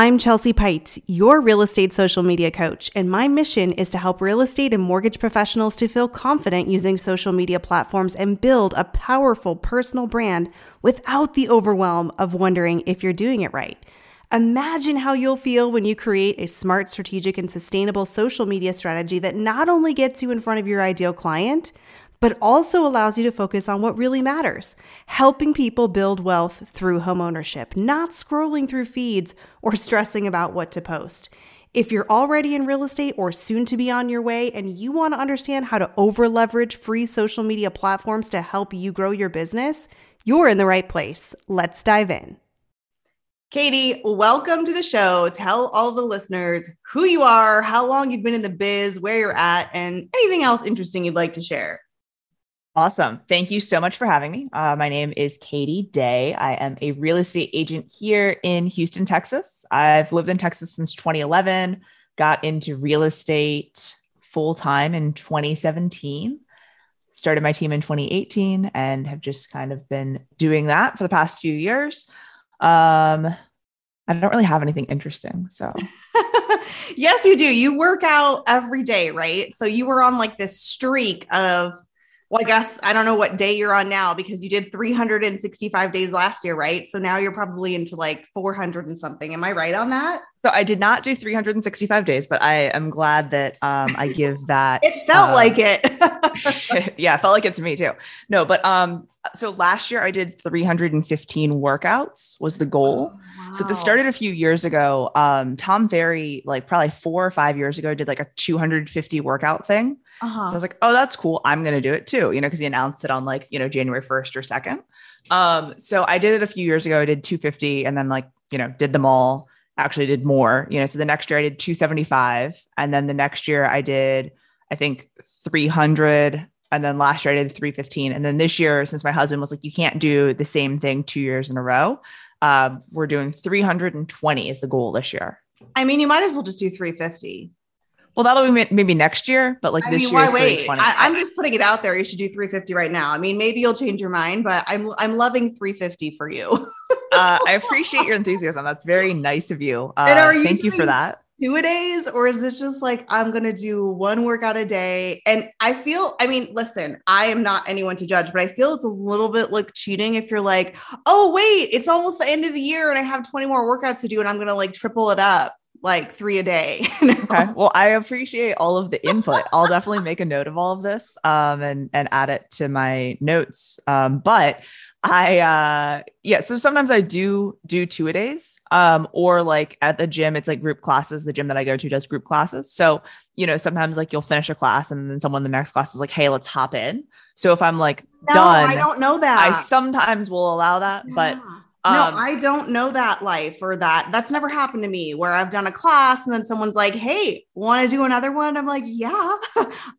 I'm Chelsea Peitz, your real estate social media coach, and my mission is to help real estate and mortgage professionals to feel confident using social media platforms and build a powerful personal brand without the overwhelm of wondering if you're doing it right. Imagine how you'll feel when you create a smart, strategic, and sustainable social media strategy that not only gets you in front of your ideal client, but also allows you to focus on what really matters helping people build wealth through homeownership, not scrolling through feeds or stressing about what to post. If you're already in real estate or soon to be on your way and you want to understand how to over leverage free social media platforms to help you grow your business, you're in the right place. Let's dive in. Katie, welcome to the show. Tell all the listeners who you are, how long you've been in the biz, where you're at, and anything else interesting you'd like to share. Awesome. Thank you so much for having me. Uh, my name is Katie Day. I am a real estate agent here in Houston, Texas. I've lived in Texas since 2011, got into real estate full time in 2017, started my team in 2018, and have just kind of been doing that for the past few years. Um, I don't really have anything interesting. So, yes, you do. You work out every day, right? So, you were on like this streak of well, I guess I don't know what day you're on now because you did 365 days last year, right? So now you're probably into like 400 and something. Am I right on that? So I did not do 365 days, but I am glad that um, I give that. it felt um, like it. yeah, it felt like it to me too. No, but um, so last year I did 315 workouts was the goal. Oh, wow. So this started a few years ago. Um, Tom Ferry, like probably four or five years ago, did like a 250 workout thing. Uh-huh. So I was like, oh, that's cool. I'm going to do it too, you know, because he announced it on like, you know, January 1st or 2nd. Um, so I did it a few years ago. I did 250 and then like, you know, did them all, actually did more, you know. So the next year I did 275. And then the next year I did, I think 300. And then last year I did 315. And then this year, since my husband was like, you can't do the same thing two years in a row, um, we're doing 320 is the goal this year. I mean, you might as well just do 350. Well, that'll be maybe next year, but like I this year, why wait? I, am just putting it out there. You should do 350 right now. I mean, maybe you'll change your mind, but I'm I'm loving 350 for you. uh, I appreciate your enthusiasm. That's very nice of you. Uh, and are you thank you for that. Two a days, or is this just like I'm gonna do one workout a day? And I feel, I mean, listen, I am not anyone to judge, but I feel it's a little bit like cheating if you're like, oh wait, it's almost the end of the year and I have 20 more workouts to do, and I'm gonna like triple it up like three a day. okay. Well, I appreciate all of the input. I'll definitely make a note of all of this um, and and add it to my notes. Um, but I uh yeah, so sometimes I do do two a days. Um, or like at the gym, it's like group classes. The gym that I go to does group classes. So, you know, sometimes like you'll finish a class and then someone the next class is like, hey, let's hop in. So if I'm like no, done, I don't know that. I sometimes will allow that, yeah. but um, no, I don't know that life or that. That's never happened to me where I've done a class and then someone's like, Hey, want to do another one? I'm like, Yeah,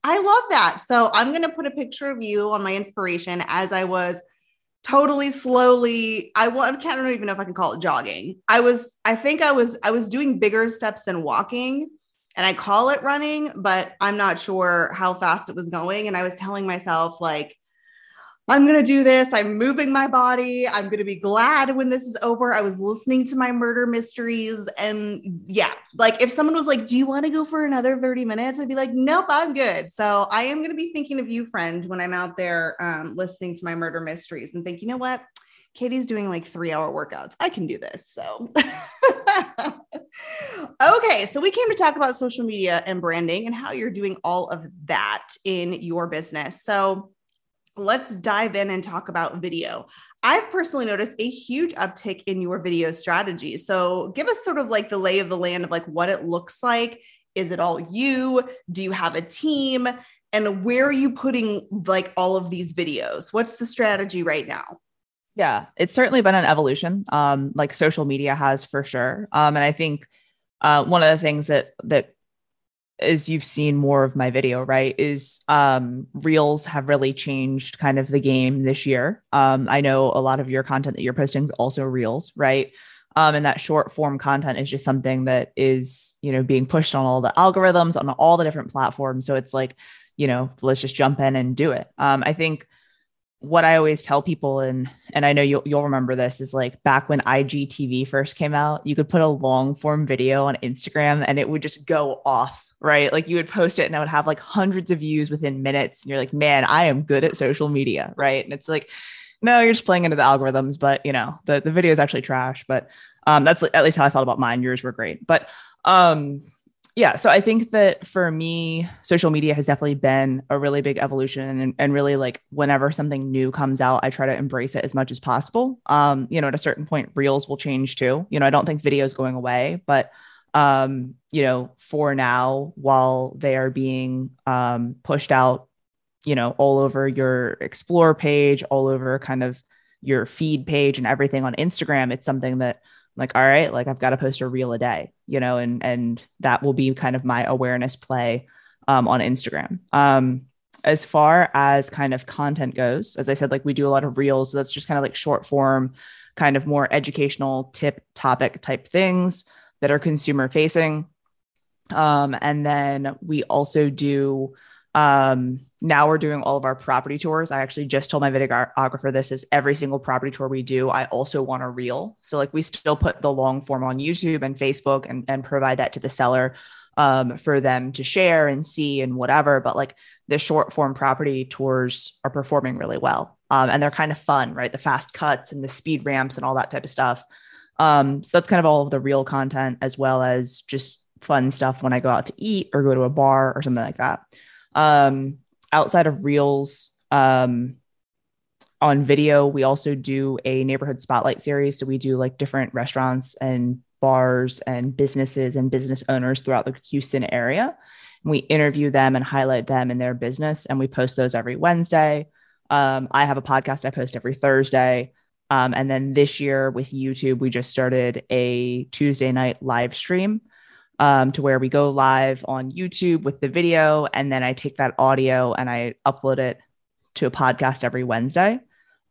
I love that. So I'm going to put a picture of you on my inspiration as I was totally slowly. I want, I don't even know if I can call it jogging. I was, I think I was, I was doing bigger steps than walking and I call it running, but I'm not sure how fast it was going. And I was telling myself, like, I'm going to do this. I'm moving my body. I'm going to be glad when this is over. I was listening to my murder mysteries. And yeah, like if someone was like, Do you want to go for another 30 minutes? I'd be like, Nope, I'm good. So I am going to be thinking of you, friend, when I'm out there um, listening to my murder mysteries and think, you know what? Katie's doing like three hour workouts. I can do this. So, okay. So, we came to talk about social media and branding and how you're doing all of that in your business. So, let's dive in and talk about video. I've personally noticed a huge uptick in your video strategy. So give us sort of like the lay of the land of like what it looks like. Is it all you? Do you have a team? And where are you putting like all of these videos? What's the strategy right now? Yeah, it's certainly been an evolution, um, like social media has for sure. Um, and I think uh, one of the things that that as you've seen more of my video, right, is um, reels have really changed kind of the game this year. Um, I know a lot of your content that you're posting is also reels, right? Um, and that short form content is just something that is, you know, being pushed on all the algorithms on all the different platforms. So it's like, you know, let's just jump in and do it. Um, I think what I always tell people, and and I know you'll you'll remember this, is like back when IGTV first came out, you could put a long form video on Instagram and it would just go off, right? Like you would post it and I would have like hundreds of views within minutes, and you're like, man, I am good at social media, right? And it's like, no, you're just playing into the algorithms, but you know, the the video is actually trash, but um, that's at least how I felt about mine. Yours were great, but um, yeah so i think that for me social media has definitely been a really big evolution and, and really like whenever something new comes out i try to embrace it as much as possible um you know at a certain point reels will change too you know i don't think video is going away but um you know for now while they are being um pushed out you know all over your explore page all over kind of your feed page and everything on instagram it's something that like all right like i've got to post a reel a day you know and and that will be kind of my awareness play um, on instagram. Um, as far as kind of content goes as i said like we do a lot of reels so that's just kind of like short form kind of more educational tip topic type things that are consumer facing um, and then we also do um, now we're doing all of our property tours. I actually just told my videographer this is every single property tour we do. I also want a reel. So like we still put the long form on YouTube and Facebook and, and provide that to the seller um, for them to share and see and whatever. But like the short form property tours are performing really well. Um, and they're kind of fun, right? The fast cuts and the speed ramps and all that type of stuff. Um, so that's kind of all of the real content as well as just fun stuff when I go out to eat or go to a bar or something like that. Um, outside of reels um, on video, we also do a neighborhood spotlight series. So we do like different restaurants and bars and businesses and business owners throughout the Houston area. And we interview them and highlight them in their business, and we post those every Wednesday. Um, I have a podcast I post every Thursday. Um, and then this year with YouTube, we just started a Tuesday night live stream um, to where we go live on YouTube with the video, and then I take that audio and I upload it to a podcast every Wednesday.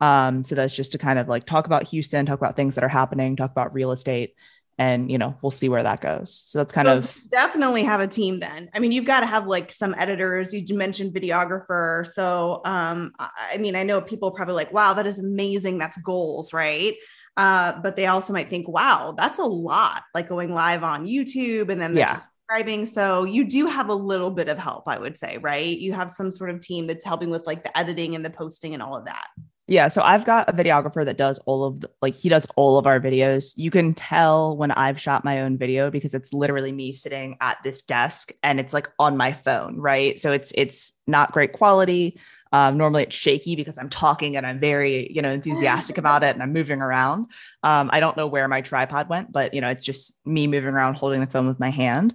Um, so that's just to kind of like talk about Houston, talk about things that are happening, talk about real estate, and you know we'll see where that goes. So that's kind so of definitely have a team. Then I mean you've got to have like some editors. You mentioned videographer, so um, I mean I know people probably like, wow, that is amazing. That's goals, right? Uh, but they also might think, wow, that's a lot, like going live on YouTube and then yeah. subscribing. So you do have a little bit of help, I would say, right? You have some sort of team that's helping with like the editing and the posting and all of that. Yeah, so I've got a videographer that does all of the, like he does all of our videos. You can tell when I've shot my own video because it's literally me sitting at this desk and it's like on my phone, right? So it's it's not great quality. Um, normally it's shaky because I'm talking and I'm very, you know, enthusiastic about it and I'm moving around. Um, I don't know where my tripod went, but you know, it's just me moving around holding the phone with my hand.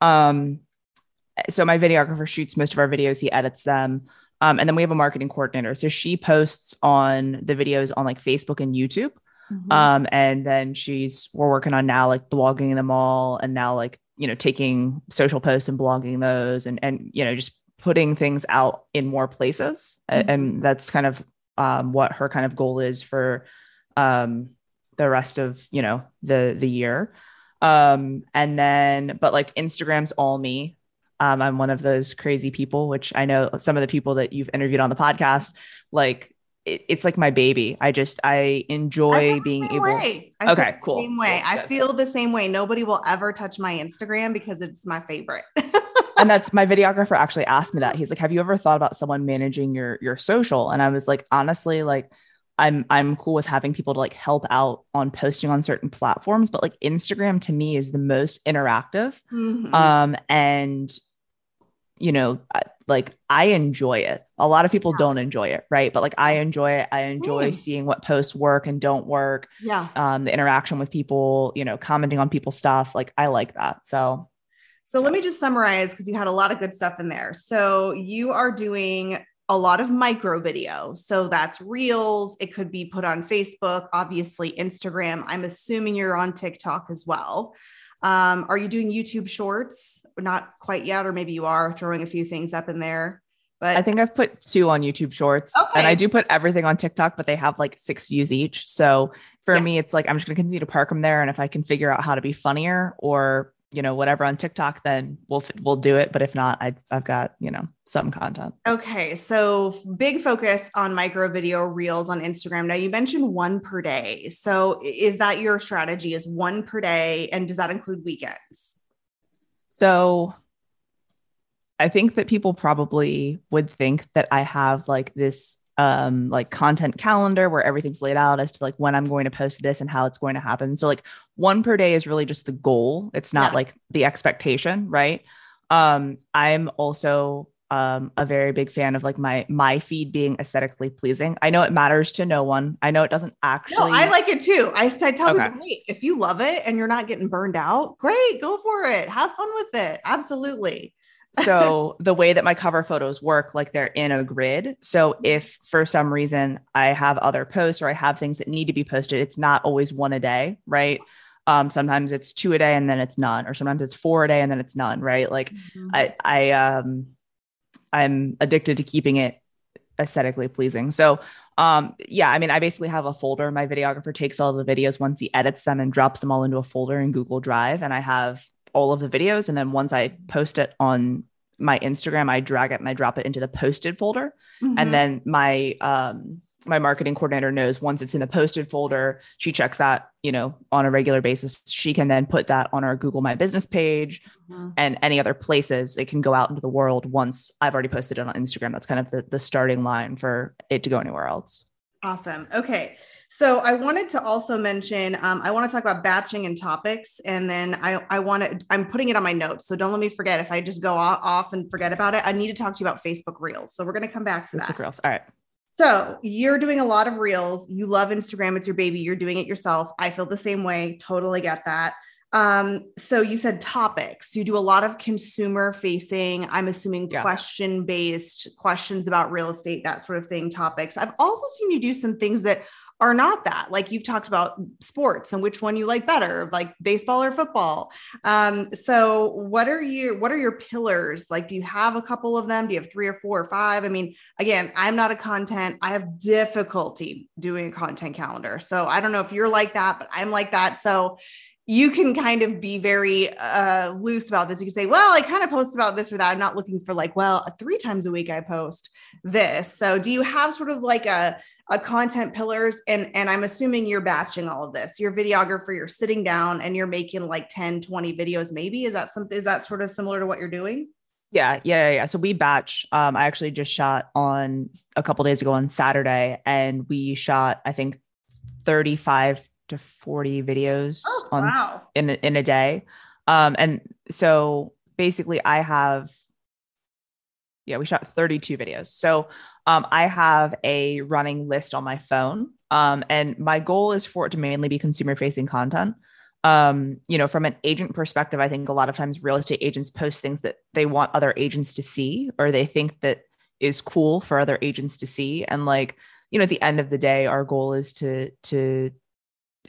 Um, so my videographer shoots most of our videos, he edits them. Um, and then we have a marketing coordinator. So she posts on the videos on like Facebook and YouTube. Mm-hmm. Um, and then she's we're working on now like blogging them all and now like, you know, taking social posts and blogging those and and you know, just putting things out in more places. Mm-hmm. And that's kind of um, what her kind of goal is for um, the rest of, you know, the the year. Um, and then, but like Instagram's all me. Um, I'm one of those crazy people, which I know some of the people that you've interviewed on the podcast, like it, it's like my baby. I just I enjoy I being able. okay, cool. Same way. Cool. I feel the same way. Nobody will ever touch my Instagram because it's my favorite. and that's my videographer actually asked me that. He's like, "Have you ever thought about someone managing your your social?" And I was like, honestly, like I'm I'm cool with having people to like help out on posting on certain platforms, but like Instagram to me is the most interactive. Mm-hmm. Um and you know, like I enjoy it. A lot of people yeah. don't enjoy it, right? But like I enjoy it. I enjoy mm. seeing what posts work and don't work. Yeah. Um the interaction with people, you know, commenting on people's stuff, like I like that. So so let me just summarize because you had a lot of good stuff in there. So you are doing a lot of micro video. So that's reels. It could be put on Facebook, obviously Instagram. I'm assuming you're on TikTok as well. Um, are you doing YouTube shorts? Not quite yet, or maybe you are throwing a few things up in there. But I think I've put two on YouTube shorts okay. and I do put everything on TikTok, but they have like six views each. So for yeah. me, it's like I'm just going to continue to park them there. And if I can figure out how to be funnier or you know whatever on TikTok, then we'll we'll do it. But if not, I I've got you know some content. Okay, so big focus on micro video reels on Instagram. Now you mentioned one per day. So is that your strategy? Is one per day, and does that include weekends? So I think that people probably would think that I have like this um like content calendar where everything's laid out as to like when I'm going to post this and how it's going to happen. So like one per day is really just the goal. It's not yeah. like the expectation, right? Um I'm also um a very big fan of like my my feed being aesthetically pleasing. I know it matters to no one. I know it doesn't actually No, I like it too. I, I tell okay. people, hey, if you love it and you're not getting burned out, great, go for it. Have fun with it. Absolutely so the way that my cover photos work like they're in a grid. So if for some reason i have other posts or i have things that need to be posted it's not always one a day right? Um, sometimes it's two a day and then it's none or sometimes it's four a day and then it's none right? Like mm-hmm. i i um i'm addicted to keeping it aesthetically pleasing. So um yeah i mean i basically have a folder. My videographer takes all the videos once he edits them and drops them all into a folder in google drive. And i have all of the videos. And then once I post it on my Instagram, I drag it and I drop it into the posted folder. Mm-hmm. And then my um my marketing coordinator knows once it's in the posted folder, she checks that, you know, on a regular basis. She can then put that on our Google My Business page mm-hmm. and any other places it can go out into the world once I've already posted it on Instagram. That's kind of the, the starting line for it to go anywhere else. Awesome. Okay. So I wanted to also mention, um, I want to talk about batching and topics, and then I I want to I'm putting it on my notes, so don't let me forget. If I just go off and forget about it, I need to talk to you about Facebook Reels. So we're going to come back to Facebook that. Reels. All right. So you're doing a lot of reels. You love Instagram. It's your baby. You're doing it yourself. I feel the same way. Totally get that. Um, so you said topics. You do a lot of consumer facing, I'm assuming yeah. question based questions about real estate, that sort of thing, topics. I've also seen you do some things that are not that. Like you've talked about sports and which one you like better, like baseball or football. Um, so what are you what are your pillars? Like do you have a couple of them? Do you have three or four or five? I mean, again, I'm not a content, I have difficulty doing a content calendar. So I don't know if you're like that, but I'm like that. So you can kind of be very uh, loose about this. You can say, well, I kind of post about this or that. I'm not looking for like, well, three times a week I post this. So do you have sort of like a, a content pillars? And, and I'm assuming you're batching all of this. You're videographer, you're sitting down and you're making like 10, 20 videos, maybe. Is that something, is that sort of similar to what you're doing? Yeah, yeah, yeah. So we batch. Um, I actually just shot on a couple days ago on Saturday, and we shot, I think, 35 to 40 videos oh, on wow. in in a day. Um, and so basically I have yeah, we shot 32 videos. So um, I have a running list on my phone. Um, and my goal is for it to mainly be consumer facing content. Um, you know, from an agent perspective, I think a lot of times real estate agents post things that they want other agents to see or they think that is cool for other agents to see. And like, you know, at the end of the day, our goal is to to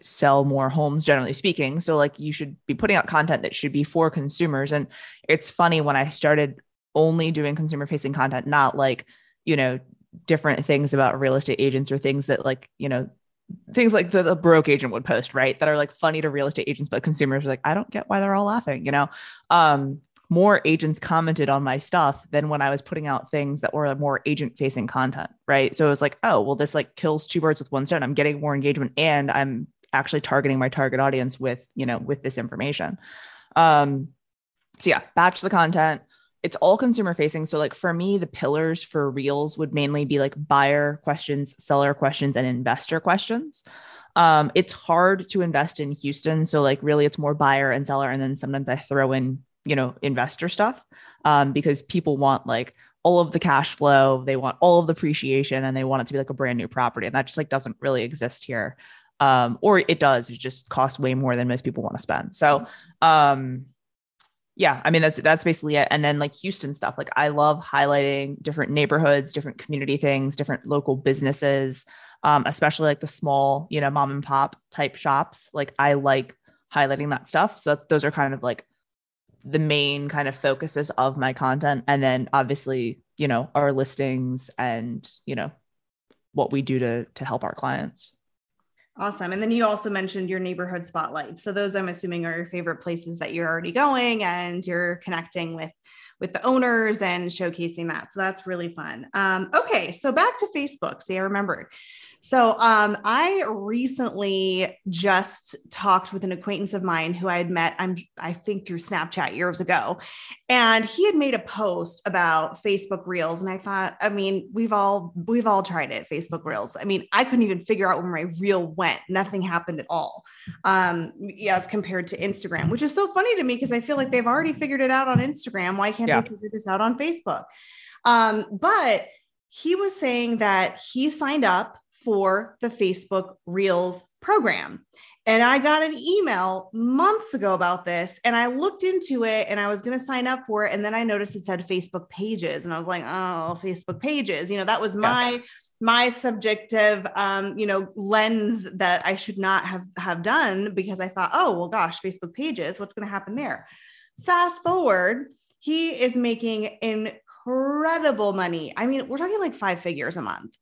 sell more homes generally speaking so like you should be putting out content that should be for consumers and it's funny when i started only doing consumer facing content not like you know different things about real estate agents or things that like you know things like the, the broke agent would post right that are like funny to real estate agents but consumers are like i don't get why they're all laughing you know um more agents commented on my stuff than when I was putting out things that were more agent facing content. Right. So it was like, oh, well, this like kills two birds with one stone. I'm getting more engagement and I'm actually targeting my target audience with you know with this information. Um so yeah batch the content. It's all consumer facing. So like for me the pillars for reels would mainly be like buyer questions seller questions and investor questions. Um it's hard to invest in houston. So like really it's more buyer and seller and then sometimes i throw in you know investor stuff um because people want like all of the cash flow they want all of the appreciation and they want it to be like a brand new property. And that just like doesn't really exist here um, or it does. It just costs way more than most people want to spend. So, um, yeah, I mean that's that's basically it. And then like Houston stuff, like I love highlighting different neighborhoods, different community things, different local businesses, um, especially like the small, you know, mom and pop type shops. Like I like highlighting that stuff. So those are kind of like the main kind of focuses of my content. And then obviously, you know, our listings and you know what we do to to help our clients. Awesome. And then you also mentioned your neighborhood spotlight. So those I'm assuming are your favorite places that you're already going and you're connecting with with the owners and showcasing that. So that's really fun. Um, okay, so back to Facebook. See, I remembered. So um, I recently just talked with an acquaintance of mine who I had met, I'm I think through Snapchat years ago, and he had made a post about Facebook Reels, and I thought, I mean, we've all we've all tried it, Facebook Reels. I mean, I couldn't even figure out where my reel went. Nothing happened at all, um, as compared to Instagram, which is so funny to me because I feel like they've already figured it out on Instagram. Why can't yeah. they figure this out on Facebook? Um, but he was saying that he signed up for the Facebook Reels program. And I got an email months ago about this, and I looked into it and I was going to sign up for it. And then I noticed it said Facebook pages, and I was like, oh, Facebook pages. You know, that was my. Yeah. my subjective um, you know lens that i should not have have done because i thought oh well gosh facebook pages what's going to happen there fast forward he is making incredible money i mean we're talking like five figures a month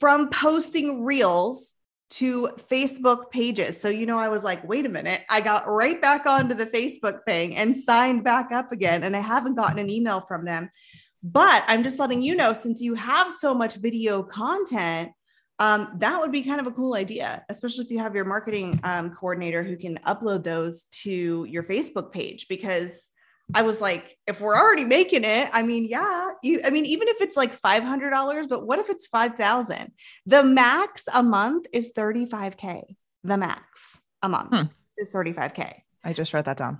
from posting reels to Facebook pages. So, you know, I was like, wait a minute. I got right back onto the Facebook thing and signed back up again. And I haven't gotten an email from them. But I'm just letting you know since you have so much video content, um, that would be kind of a cool idea, especially if you have your marketing um, coordinator who can upload those to your Facebook page because I was like, if we're already making it, I mean, yeah, you, I mean, even if it's like $500, but what if it's 5,000? The max a month is 35K. The max a month hmm. is 35K. I just wrote that down.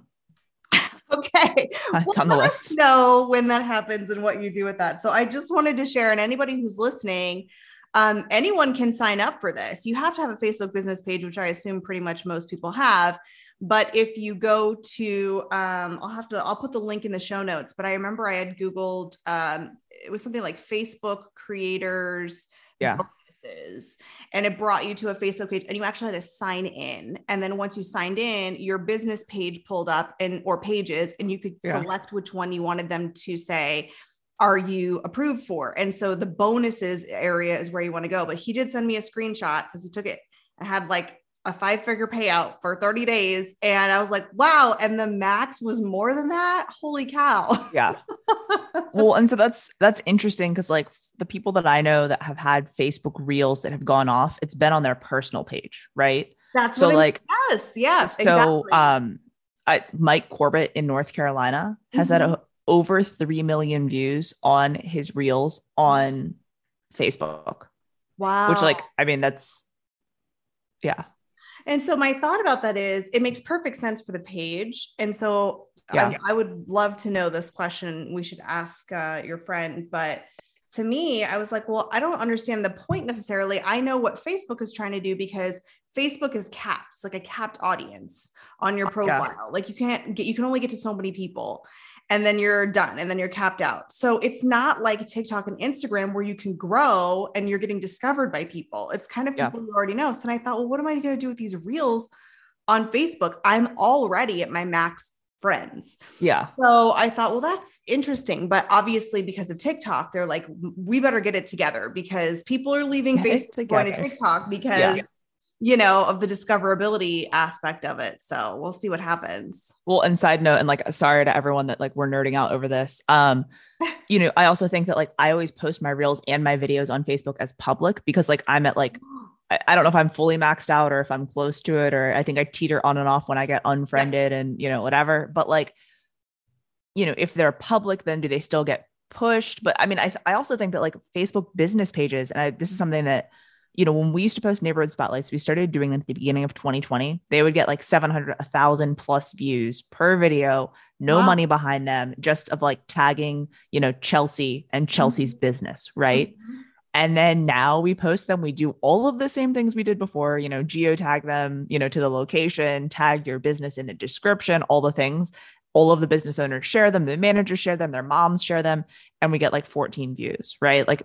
okay. Well, on the list. know when that happens and what you do with that. So I just wanted to share, and anybody who's listening, um, anyone can sign up for this. You have to have a Facebook business page, which I assume pretty much most people have. But if you go to, um, I'll have to, I'll put the link in the show notes. But I remember I had Googled, um, it was something like Facebook creators. Yeah. Bonuses, and it brought you to a Facebook page, and you actually had to sign in. And then once you signed in, your business page pulled up and or pages, and you could yeah. select which one you wanted them to say are you approved for? And so the bonuses area is where you want to go. But he did send me a screenshot because he took it. I had like a five figure payout for 30 days. And I was like, wow. And the max was more than that. Holy cow. Yeah. well, and so that's that's interesting because like the people that I know that have had Facebook reels that have gone off, it's been on their personal page, right? That's so like yes, yes. So exactly. um I, Mike Corbett in North Carolina has mm-hmm. had a, over 3 million views on his reels on Facebook. Wow. Which like I mean that's yeah and so my thought about that is it makes perfect sense for the page. And so yeah. I, I, would love to know this question. We should ask uh, your friend, but to me, I was like, well, I don't understand the point necessarily. I know what Facebook is trying to do because Facebook is capped, like a capped audience on your profile. Yeah. Like you can't get, you can only get to so many people and then you're done and then you're capped out. So it's not like TikTok and Instagram where you can grow and you're getting discovered by people. It's kind of people yeah. you already know. So I thought, well, what am I going to do with these reels on Facebook? I'm already at my max friends. Yeah. So I thought, well, that's interesting. But obviously, because of TikTok, they're like, we better get it together because people are leaving Facebook going to TikTok because yeah you know, of the discoverability aspect of it. So we'll see what happens. Well, and side note, and like, sorry to everyone that like we're nerding out over this. Um, you know, I also think that like I always post my reels and my videos on Facebook as public because like I'm at like, I, I don't know if I'm fully maxed out or if I'm close to it, or I think I teeter on and off when I get unfriended yeah. and, you know, whatever. But like, you know, if they're public, then do they still get pushed? But I mean, I, I also think that like Facebook business pages, and I, this is something that, you know, when we used to post neighborhood spotlights, we started doing them at the beginning of 2020. They would get like 700, 1,000 plus views per video, no wow. money behind them, just of like tagging, you know, Chelsea and Chelsea's mm-hmm. business, right? Mm-hmm. And then now we post them. We do all of the same things we did before, you know, geotag them, you know, to the location, tag your business in the description, all the things. All of the business owners share them, the managers share them, their moms share them, and we get like 14 views, right? Like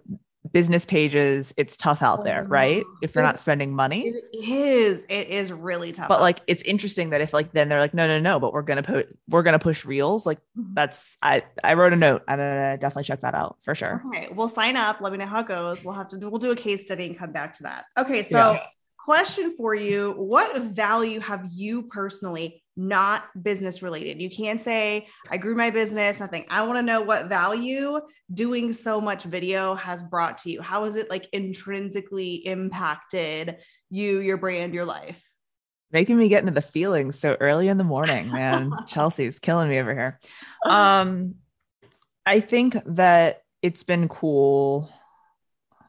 business pages it's tough out there right? If you're not spending money. it is it is really tough but like it's interesting that if like then they're like no no no but we're gonna put we're gonna push reels like mm-hmm. that's i i wrote a note i'm gonna definitely check that out for sure. Okay we'll sign up let me know how it goes we'll have to do we'll do a case study and come back to that. Okay so yeah. question for you What value have you personally, not business related? You can't say, I grew my business. I think I want to know what value doing so much video has brought to you. How has it like intrinsically impacted you, your brand, your life? Making me get into the feelings so early in the morning, man. Chelsea's killing me over here. Um, I think that it's been cool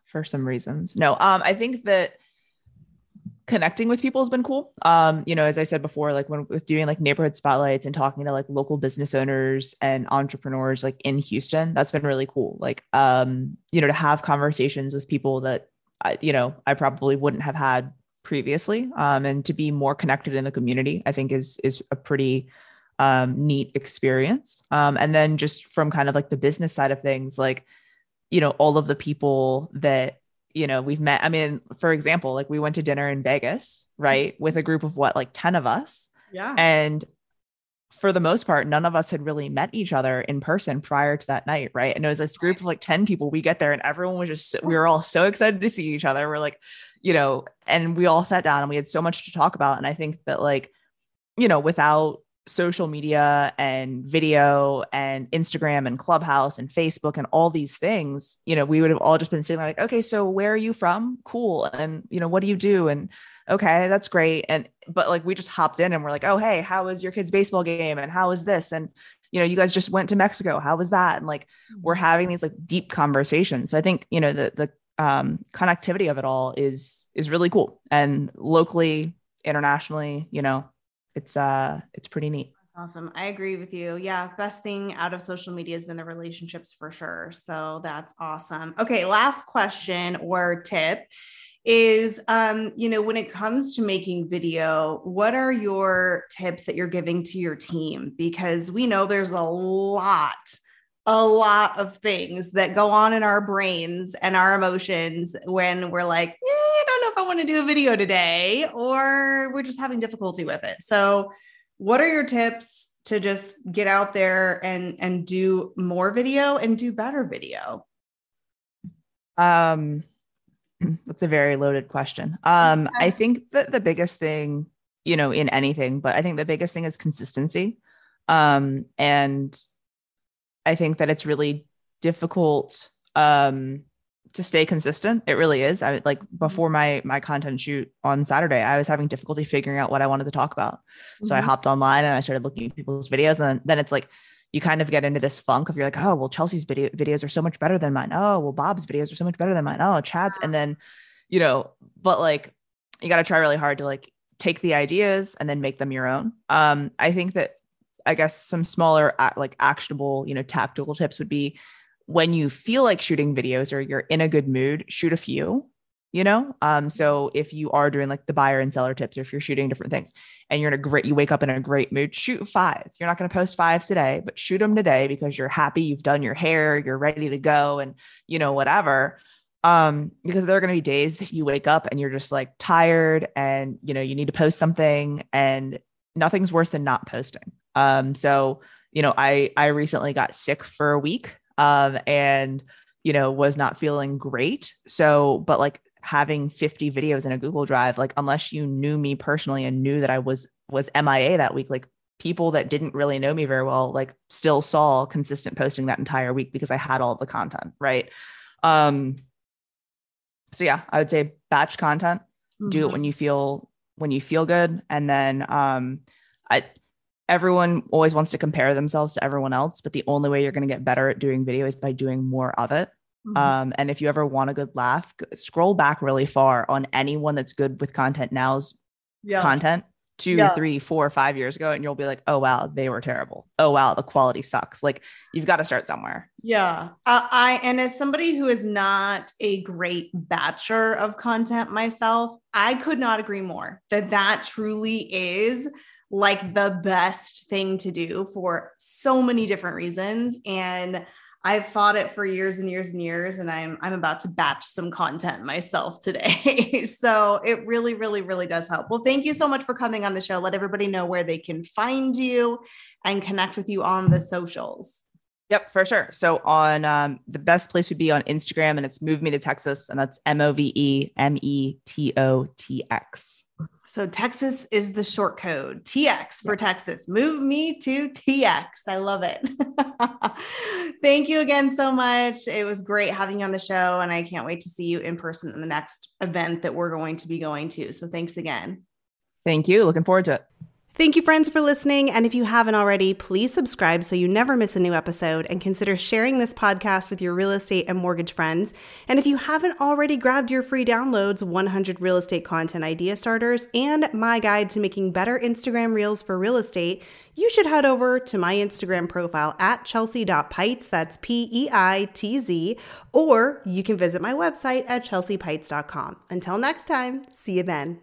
for some reasons. No, um, I think that connecting with people has been cool. Um, you know, as I said before, like when with doing like neighborhood spotlights and talking to like local business owners and entrepreneurs like in Houston, that's been really cool. Like, um, you know, to have conversations with people that I, you know, I probably wouldn't have had previously. Um, and to be more connected in the community, I think is is a pretty um neat experience. Um, and then just from kind of like the business side of things, like, you know, all of the people that you know, we've met. I mean, for example, like we went to dinner in Vegas, right, with a group of what, like 10 of us. Yeah. And for the most part, none of us had really met each other in person prior to that night, right? And it was this group of like 10 people. We get there and everyone was just, we were all so excited to see each other. We're like, you know, and we all sat down and we had so much to talk about. And I think that, like, you know, without social media and video and Instagram and Clubhouse and Facebook and all these things, you know, we would have all just been sitting like, okay, so where are you from? Cool. And, you know, what do you do? And okay, that's great. And, but like we just hopped in and we're like, oh, hey, how was your kid's baseball game? And how was this? And, you know, you guys just went to Mexico. How was that? And like we're mm-hmm. having these like deep conversations. So I think, you know, the, the, um, connectivity of it all is is really cool and locally internationally you know it's uh it's pretty neat. Awesome. I agree with you. Yeah best thing out of social media has been the relationships for sure. So that's awesome. Okay last question or tip is um you know when it comes to making video what are your tips that you're giving to your team? Because we know there's a lot a lot of things that go on in our brains and our emotions when we're like, eh, I don't know if I want to do a video today, or we're just having difficulty with it. So, what are your tips to just get out there and and do more video and do better video? Um, that's a very loaded question. Um, I think that the biggest thing, you know, in anything, but I think the biggest thing is consistency. Um, and I think that it's really difficult um, to stay consistent. It really is. I like mm-hmm. before my my content shoot on Saturday, I was having difficulty figuring out what I wanted to talk about. So mm-hmm. I hopped online and I started looking at people's videos, and then, then it's like you kind of get into this funk of you're like, oh, well, Chelsea's video videos are so much better than mine. Oh, well, Bob's videos are so much better than mine. Oh, Chad's, and then you know, but like you got to try really hard to like take the ideas and then make them your own. Um, I think that I guess some smaller like actionable, you know, tactical tips would be when you feel like shooting videos or you're in a good mood, shoot a few, you know? Um, so if you are doing like the buyer and seller tips, or if you're shooting different things and you're in a great, you wake up in a great mood, shoot five. You're not going to post five today, but shoot them today because you're happy, you've done your hair, you're ready to go and, you know, whatever. Um, because there are going to be days that you wake up and you're just like tired and, you know, you need to post something and nothing's worse than not posting. Um, so you know, I I recently got sick for a week, um, and you know was not feeling great. So, but like having 50 videos in a Google Drive, like unless you knew me personally and knew that I was was MIA that week, like people that didn't really know me very well, like still saw consistent posting that entire week because I had all of the content, right? Um, so yeah, I would say batch content. Mm-hmm. Do it mm-hmm. when you feel when you feel good, and then um, I everyone always wants to compare themselves to everyone else, but the only way you're going to get better at doing video is by doing more of it. Mm-hmm. Um, and if you ever want a good laugh, scroll back really far on anyone that's good with content now's yeah. content two, yeah. three, four, five years ago, and you'll be like, oh wow, they were terrible. Oh wow, the quality sucks. Like you've got to start somewhere. Yeah, uh, I and as somebody who is not a great batcher of content myself, I could not agree more that that truly is like the best thing to do for so many different reasons. And I've fought it for years and years and years, and I'm I'm about to batch some content myself today. so it really, really, really does help. Well, thank you so much for coming on the show. Let everybody know where they can find you and connect with you on the socials. Yep, for sure. So on um, the best place would be on Instagram, and it's Move Me to Texas, and that's M O V E M E T O T X. So Texas is the short code. TX for Texas. Move me to TX. I love it. Thank you again so much. It was great having you on the show, and I can't wait to see you in person in the next event that we're going to be going to. So thanks again. Thank you. Looking forward to it. Thank you, friends, for listening. And if you haven't already, please subscribe so you never miss a new episode and consider sharing this podcast with your real estate and mortgage friends. And if you haven't already grabbed your free downloads 100 Real Estate Content Idea Starters and my guide to making better Instagram Reels for real estate, you should head over to my Instagram profile at chelsea.peitz, that's P E I T Z, or you can visit my website at chelseapeitz.com. Until next time, see you then.